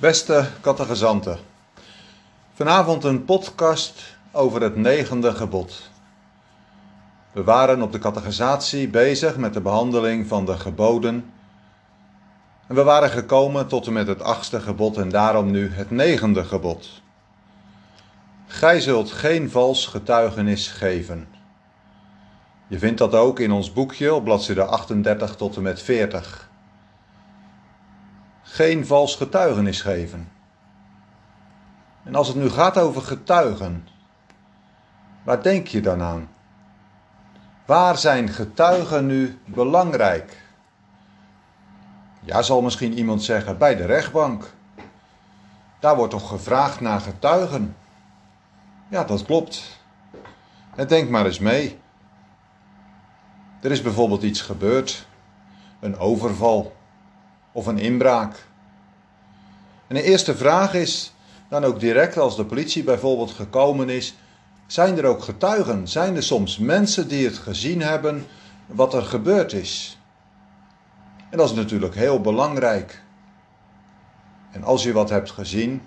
Beste kattegezanten, vanavond een podcast over het negende gebod. We waren op de catechisatie bezig met de behandeling van de geboden. En we waren gekomen tot en met het achtste gebod en daarom nu het negende gebod. Gij zult geen vals getuigenis geven. Je vindt dat ook in ons boekje op bladzijde 38 tot en met 40 geen vals getuigenis geven. En als het nu gaat over getuigen, waar denk je dan aan? Waar zijn getuigen nu belangrijk? Ja, zal misschien iemand zeggen, bij de rechtbank. Daar wordt toch gevraagd naar getuigen? Ja, dat klopt. En denk maar eens mee. Er is bijvoorbeeld iets gebeurd, een overval of een inbraak. En de eerste vraag is dan ook direct als de politie bijvoorbeeld gekomen is: zijn er ook getuigen? Zijn er soms mensen die het gezien hebben wat er gebeurd is? En dat is natuurlijk heel belangrijk. En als je wat hebt gezien,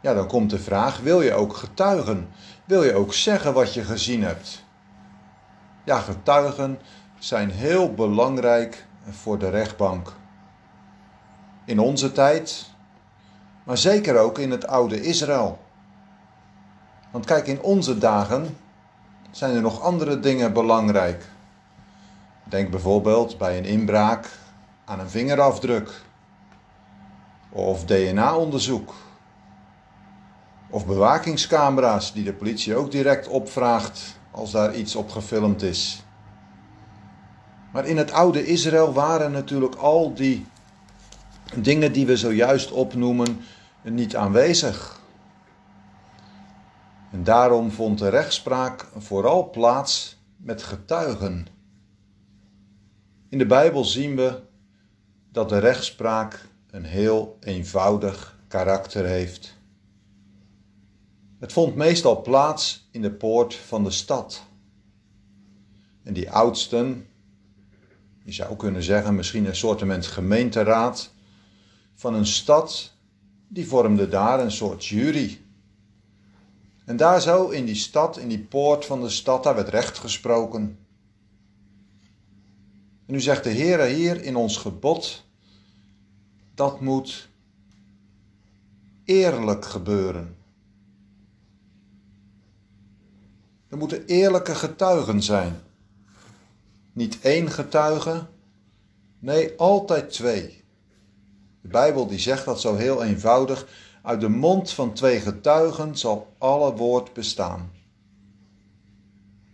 ja, dan komt de vraag: wil je ook getuigen? Wil je ook zeggen wat je gezien hebt? Ja, getuigen zijn heel belangrijk voor de rechtbank. In onze tijd, maar zeker ook in het oude Israël. Want kijk, in onze dagen zijn er nog andere dingen belangrijk. Denk bijvoorbeeld bij een inbraak aan een vingerafdruk of DNA-onderzoek of bewakingscamera's die de politie ook direct opvraagt als daar iets op gefilmd is. Maar in het oude Israël waren natuurlijk al die dingen die we zojuist opnoemen niet aanwezig. En daarom vond de rechtspraak vooral plaats met getuigen. In de Bijbel zien we dat de rechtspraak een heel eenvoudig karakter heeft. Het vond meestal plaats in de poort van de stad. En die oudsten, je zou kunnen zeggen misschien een soort gemeenteraad van een stad, die vormde daar een soort jury. En daar zo in die stad, in die poort van de stad, daar werd recht gesproken. En nu zegt de Heer hier in ons gebod, dat moet eerlijk gebeuren. Er moeten eerlijke getuigen zijn. Niet één getuige, nee, altijd twee. De Bijbel die zegt dat zo heel eenvoudig. Uit de mond van twee getuigen zal alle woord bestaan.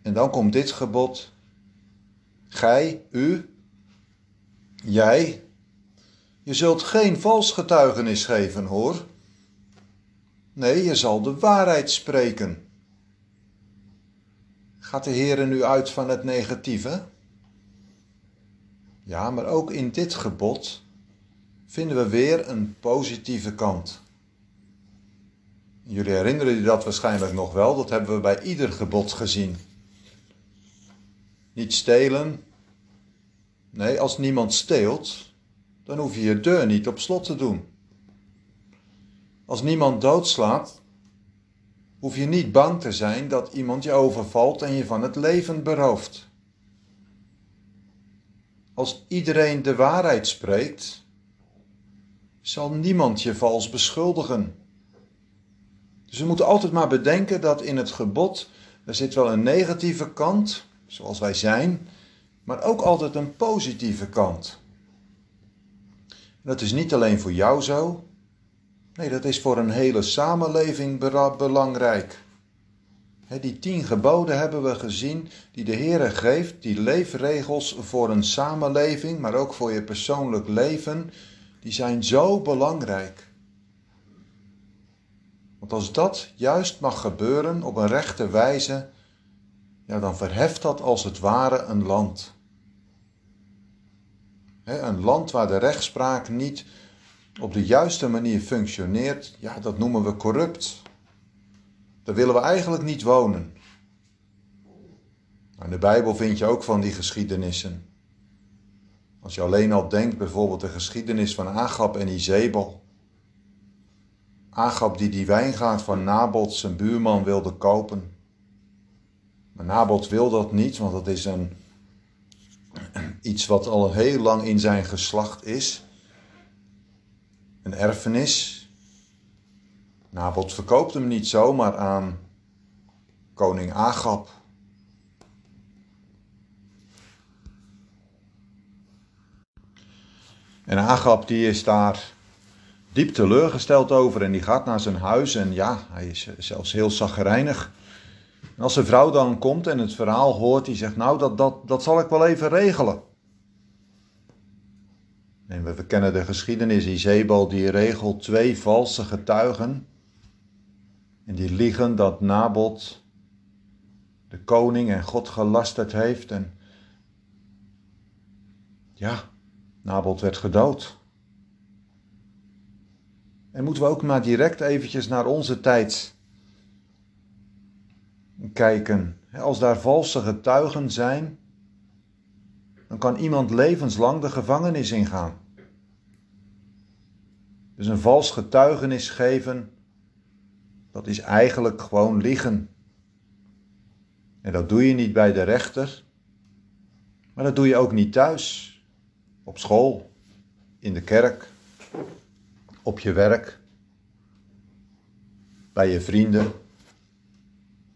En dan komt dit gebod. Gij, u, jij, je zult geen vals getuigenis geven, hoor. Nee, je zal de waarheid spreken. Gaat de Heer nu uit van het negatieve? Ja, maar ook in dit gebod vinden we weer een positieve kant. Jullie herinneren je dat waarschijnlijk nog wel, dat hebben we bij ieder gebod gezien. Niet stelen. Nee, als niemand steelt, dan hoef je je deur niet op slot te doen. Als niemand doodslaat, hoef je niet bang te zijn dat iemand je overvalt en je van het leven berooft. Als iedereen de waarheid spreekt, zal niemand je vals beschuldigen. Dus we moeten altijd maar bedenken dat in het gebod er zit wel een negatieve kant, zoals wij zijn, maar ook altijd een positieve kant. dat is niet alleen voor jou zo, nee, dat is voor een hele samenleving belangrijk. Die tien geboden hebben we gezien, die de Heer geeft, die leefregels voor een samenleving, maar ook voor je persoonlijk leven, die zijn zo belangrijk. Want als dat juist mag gebeuren op een rechte wijze, ja, dan verheft dat als het ware een land. een land waar de rechtspraak niet op de juiste manier functioneert, ja, dat noemen we corrupt. Daar willen we eigenlijk niet wonen. In de Bijbel vind je ook van die geschiedenissen. Als je alleen al denkt bijvoorbeeld de geschiedenis van Agab en Izebel. Agab die die wijngaard van Nabot, zijn buurman, wilde kopen. Maar Nabot wil dat niet, want dat is een, iets wat al heel lang in zijn geslacht is. Een erfenis. Nabot verkoopt hem niet zomaar aan koning Agab. En Agab die is daar diep teleurgesteld over en die gaat naar zijn huis en ja, hij is zelfs heel zaggerijnig. En als zijn vrouw dan komt en het verhaal hoort, die zegt nou dat, dat, dat zal ik wel even regelen. En we, kennen de geschiedenis, Izebel die regelt twee valse getuigen. En die liegen dat Nabot de koning en God gelasterd heeft. En ja, Nabot werd gedood. En moeten we ook maar direct eventjes naar onze tijd kijken. Als daar valse getuigen zijn, dan kan iemand levenslang de gevangenis ingaan. Dus een vals getuigenis geven, dat is eigenlijk gewoon liegen. En dat doe je niet bij de rechter, maar dat doe je ook niet thuis, op school, in de kerk, op je werk, bij je vrienden,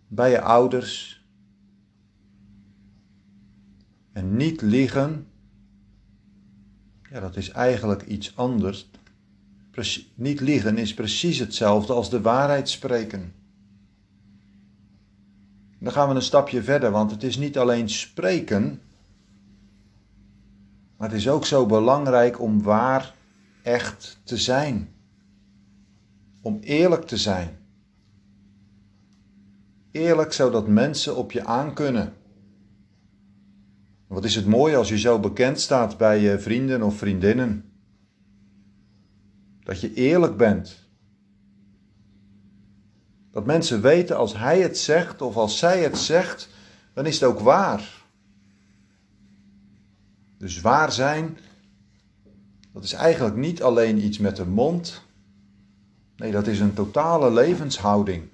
bij je ouders. En niet liegen, ja, dat is eigenlijk iets anders. niet liegen is precies hetzelfde als de waarheid spreken. Dan gaan we een stapje verder, want het is niet alleen spreken, maar het is ook zo belangrijk om waar echt te zijn. Om eerlijk te zijn. Eerlijk zodat mensen op je aankunnen. Wat is het mooi als je zo bekend staat bij je vrienden of vriendinnen. Dat je eerlijk bent. Dat mensen weten als hij het zegt of als zij het zegt, dan is het ook waar. Dus waar zijn, dat is eigenlijk niet alleen iets met de mond. Nee, dat is een totale levenshouding.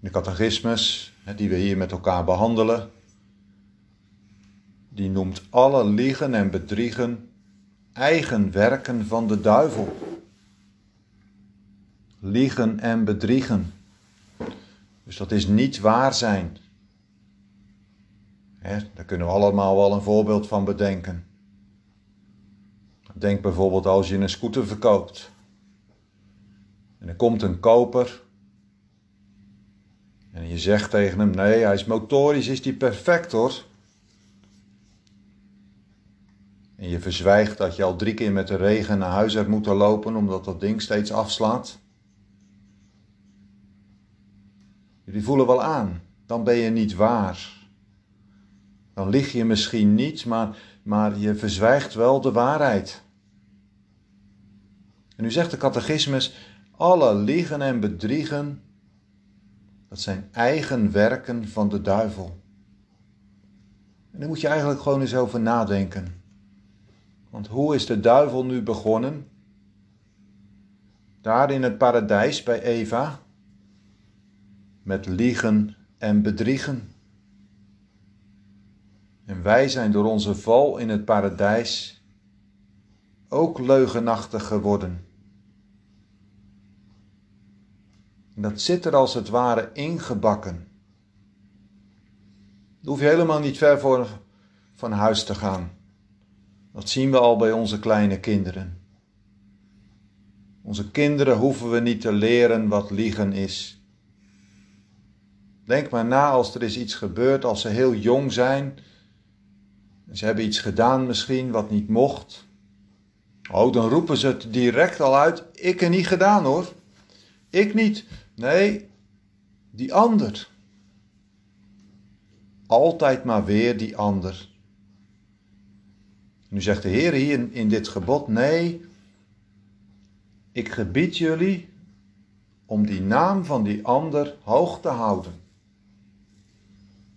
De catechismus, die we hier met elkaar behandelen, die noemt alle liegen en bedriegen eigen werken van de duivel. Liegen en bedriegen. Dus dat is niet waar zijn. Daar kunnen we allemaal wel een voorbeeld van bedenken. Denk bijvoorbeeld als je een scooter verkoopt. En er komt een koper. En je zegt tegen hem: nee, hij is motorisch, is die perfect hoor. En je verzwijgt dat je al drie keer met de regen naar huis hebt moeten lopen omdat dat ding steeds afslaat. Jullie voelen wel aan, dan ben je niet waar. Dan lig je misschien niet, maar, maar je verzwijgt wel de waarheid. En nu zegt de catechismus, alle liegen en bedriegen, dat zijn eigen werken van de duivel. En daar moet je eigenlijk gewoon eens over nadenken. Want hoe is de duivel nu begonnen? Daar in het paradijs bij Eva, met liegen en bedriegen. En wij zijn door onze val in het paradijs ook leugenachtig geworden. En dat zit er als het ware ingebakken. Dan hoef je helemaal niet ver voor, van huis te gaan. Dat zien we al bij onze kleine kinderen. Onze kinderen hoeven we niet te leren wat liegen is. Denk maar na als er is iets gebeurd, als ze heel jong zijn. Ze hebben iets gedaan misschien wat niet mocht. Oh, dan roepen ze het direct al uit. Ik heb niet gedaan hoor. Ik niet. Nee, die ander. Altijd maar weer die ander. Nu zegt de Heer hier in dit gebod: nee, ik gebied jullie om die naam van die ander hoog te houden.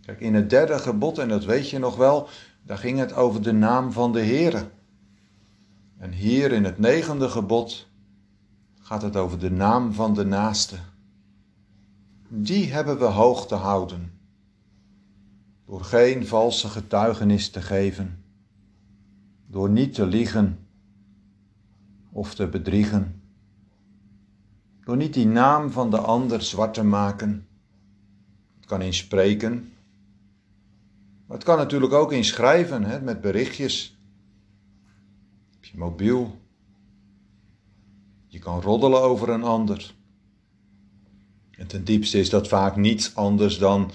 Kijk, in het derde gebod, en dat weet je nog wel, daar ging het over de naam van de Heer. En hier in het negende gebod gaat het over de naam van de naaste. Die hebben we hoog te houden. Door geen valse getuigenis te geven. Door niet te liegen of te bedriegen. Door niet die naam van de ander zwart te maken. Het kan in spreken. Maar het kan natuurlijk ook in schrijven, hè, met berichtjes. Op je mobiel. Je kan roddelen over een ander. En ten diepste is dat vaak niets anders dan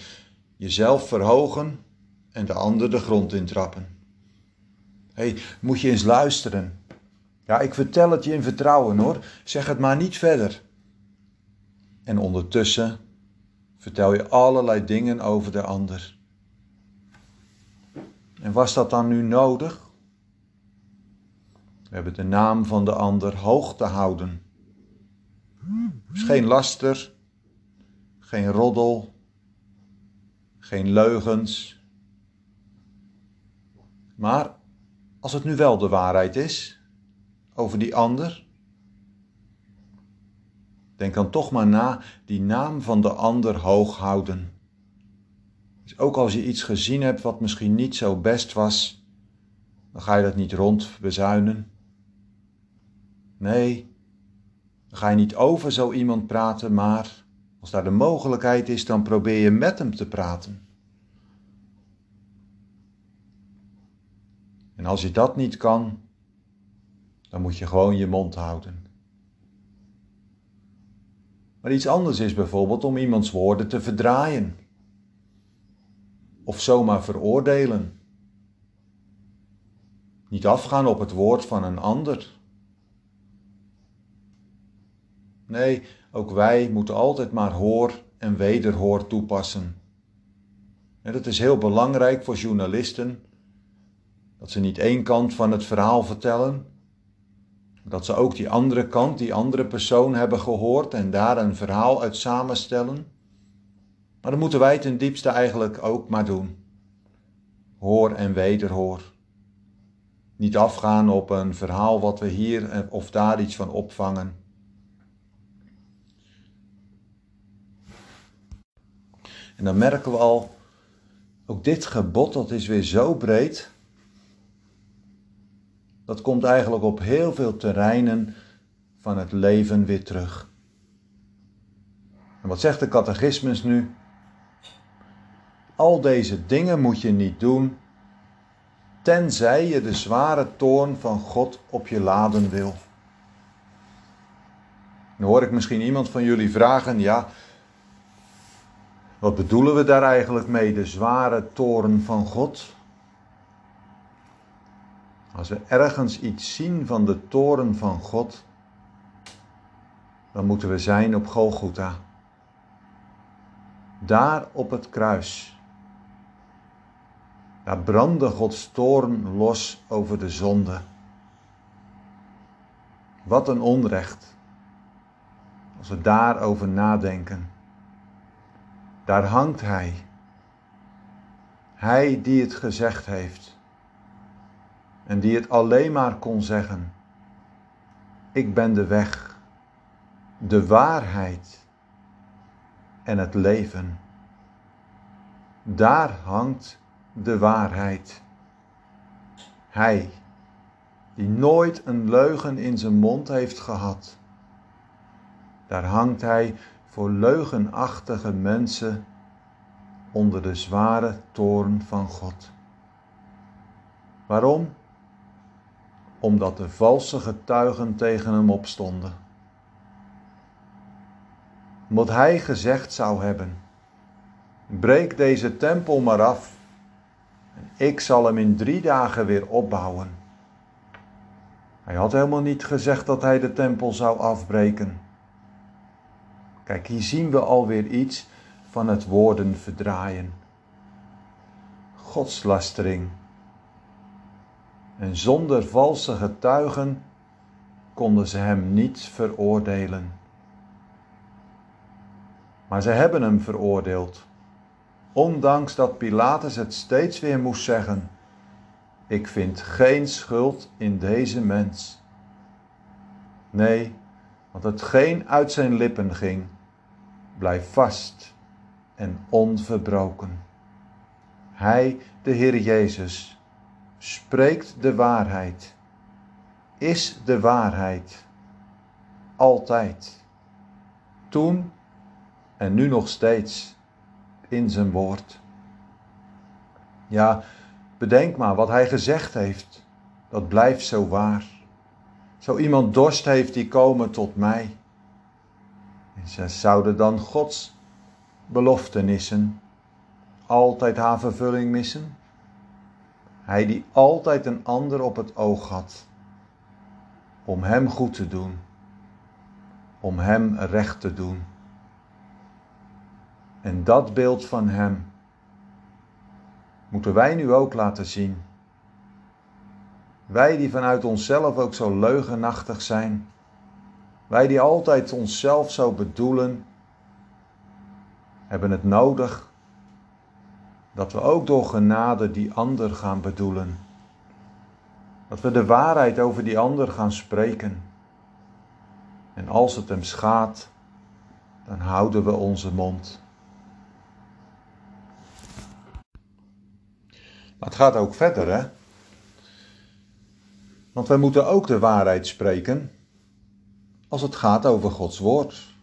jezelf verhogen en de ander de grond intrappen. Hé, hey, moet je eens luisteren. Ja, ik vertel het je in vertrouwen hoor. Zeg het maar niet verder. En ondertussen vertel je allerlei dingen over de ander. En was dat dan nu nodig? We hebben de naam van de ander hoog te houden. is geen laster, geen roddel, geen leugens. Maar als het nu wel de waarheid is over die ander, denk dan toch maar na die naam van de ander hoog houden. Dus ook als je iets gezien hebt wat misschien niet zo best was, dan ga je dat niet rond bezuinen. Nee, dan ga je niet over zo iemand praten, maar als daar de mogelijkheid is, dan probeer je met hem te praten. En als je dat niet kan, dan moet je gewoon je mond houden. Maar iets anders is bijvoorbeeld om iemands woorden te verdraaien. Of zomaar veroordelen. Niet afgaan op het woord van een ander. Nee, ook wij moeten altijd maar hoor en wederhoor toepassen. En dat is heel belangrijk voor journalisten, dat ze niet één kant van het verhaal vertellen, dat ze ook die andere kant, die andere persoon hebben gehoord en daar een verhaal uit samenstellen. Maar dat moeten wij ten diepste eigenlijk ook maar doen. Hoor en wederhoor. Niet afgaan op een verhaal wat we hier of daar iets van opvangen. En dan merken we al, ook dit gebod, dat is weer zo breed. Dat komt eigenlijk op heel veel terreinen van het leven weer terug. En wat zegt de catechismus nu? Al deze dingen moet je niet doen, tenzij je de zware toorn van God op je laden wil. Nu hoor ik misschien iemand van jullie vragen, ja, wat bedoelen we daar eigenlijk mee, de zware toren van God? Als we ergens iets zien van de toren van God, dan moeten we zijn op Golgotha. Daar op het kruis. Daar brandde Gods toorn los over de zonde. Wat een onrecht. Als we daarover nadenken. Daar hangt Hij. Hij die het gezegd heeft en die het alleen maar kon zeggen. Ik ben de weg, de waarheid en het leven. Daar hangt de waarheid. Hij, die nooit een leugen in zijn mond heeft gehad. Daar hangt hij voor leugenachtige mensen onder de zware toorn van God. Waarom? Omdat de valse getuigen tegen hem opstonden. Omdat hij gezegd zou hebben: Breek deze tempel maar af, ik zal hem in drie dagen weer opbouwen. Hij had helemaal niet gezegd dat hij de tempel zou afbreken. Kijk, hier zien we alweer iets van het woorden verdraaien. Godslastering. En zonder valse getuigen konden ze hem niet veroordelen. Maar ze hebben hem veroordeeld, ondanks dat Pilatus het steeds weer moest zeggen. ik vind geen schuld in deze mens. Nee, want hetgeen uit zijn lippen ging, blijft vast en onverbroken. Hij, de Heer Jezus, spreekt de waarheid, is de waarheid, altijd, toen en nu nog steeds in zijn woord. Ja, bedenk maar wat hij gezegd heeft, dat blijft zo waar. Zo iemand dorst heeft die komen tot mij. En ze zouden dan Gods beloftenissen altijd haar vervulling missen? Hij die altijd een ander op het oog had, om hem goed te doen, om hem recht te doen. En dat beeld van hem moeten wij nu ook laten zien. Wij die vanuit onszelf ook zo leugenachtig zijn, wij die altijd onszelf zo bedoelen, hebben het nodig dat we ook door genade die ander gaan bedoelen. Dat we de waarheid over die ander gaan spreken. En als het hem schaadt, dan houden we onze mond. Maar het gaat ook verder, hè? Want wij moeten ook de waarheid spreken als het gaat over Gods woord.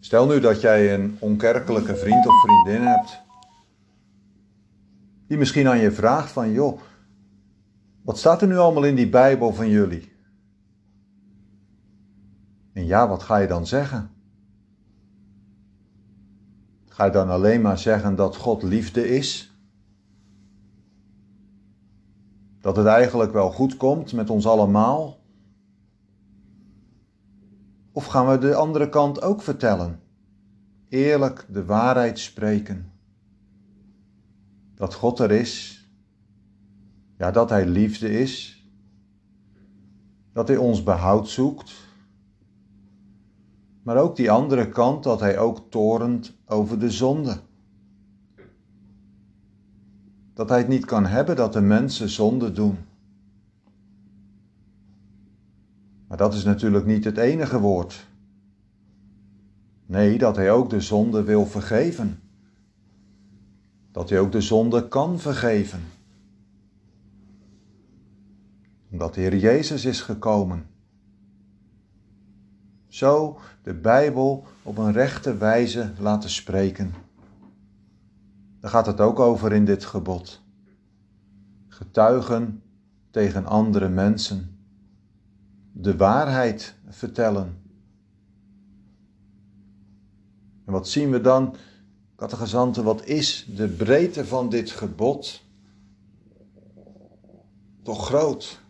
Stel nu dat jij een onkerkelijke vriend of vriendin hebt die misschien aan je vraagt van, joh, wat staat er nu allemaal in die Bijbel van jullie? En ja, wat ga je dan zeggen? Ga je dan alleen maar zeggen dat God liefde is? Dat het eigenlijk wel goed komt met ons allemaal? Of gaan we de andere kant ook vertellen? Eerlijk de waarheid spreken dat God er is, ja, dat Hij liefde is, dat Hij ons behoud zoekt, maar ook die andere kant dat Hij ook torent over de zonde. Dat Hij het niet kan hebben dat de mensen zonde doen. Maar dat is natuurlijk niet het enige woord. Nee, dat Hij ook de zonde wil vergeven dat hij ook de zonde kan vergeven. Omdat de Heer Jezus is gekomen. Zo de Bijbel op een rechte wijze laten spreken. Daar gaat het ook over in dit gebod. Getuigen tegen andere mensen. De waarheid vertellen. En wat zien we dan Kattegezanten, wat is de breedte van dit gebod? Toch groot.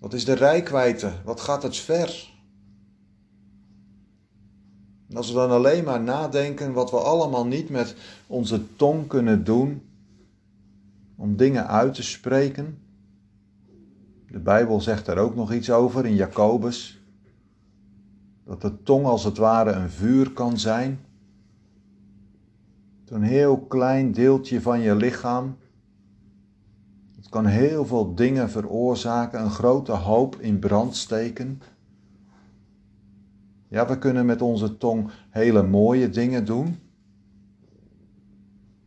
Wat is de rijkwijde? Wat gaat het ver? Als we dan alleen maar nadenken wat we allemaal niet met onze tong kunnen doen om dingen uit te spreken. De Bijbel zegt daar ook nog iets over in Jacobus. Dat de tong als het ware een vuur kan zijn. Een heel klein deeltje van je lichaam. Het kan heel veel dingen veroorzaken, een grote hoop in brand steken. Ja, we kunnen met onze tong hele mooie dingen doen.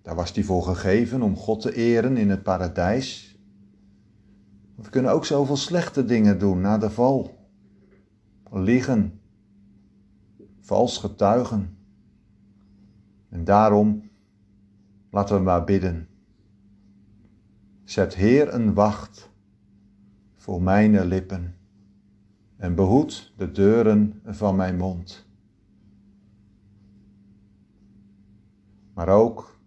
Daar was die voor gegeven om God te eren in het paradijs. We kunnen ook zoveel slechte dingen doen na de val. Liegen, vals getuigen. En daarom laten we maar bidden. Zet Heer een wacht voor mijn lippen en behoed de deuren van mijn mond. Maar ook,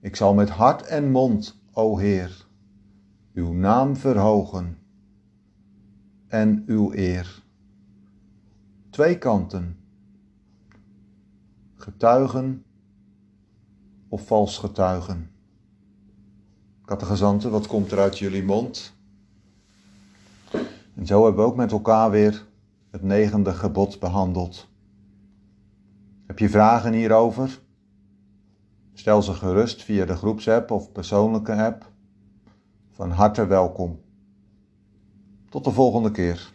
ik zal met hart en mond, o Heer, uw naam verhogen en uw eer. Twee kanten getuigen of vals getuigen? Kattegezanten, wat komt er uit jullie mond? En zo hebben we ook met elkaar weer het negende gebod behandeld. Heb je vragen hierover? Stel ze gerust via de groepsapp of persoonlijke app. Van harte welkom. Tot de volgende keer.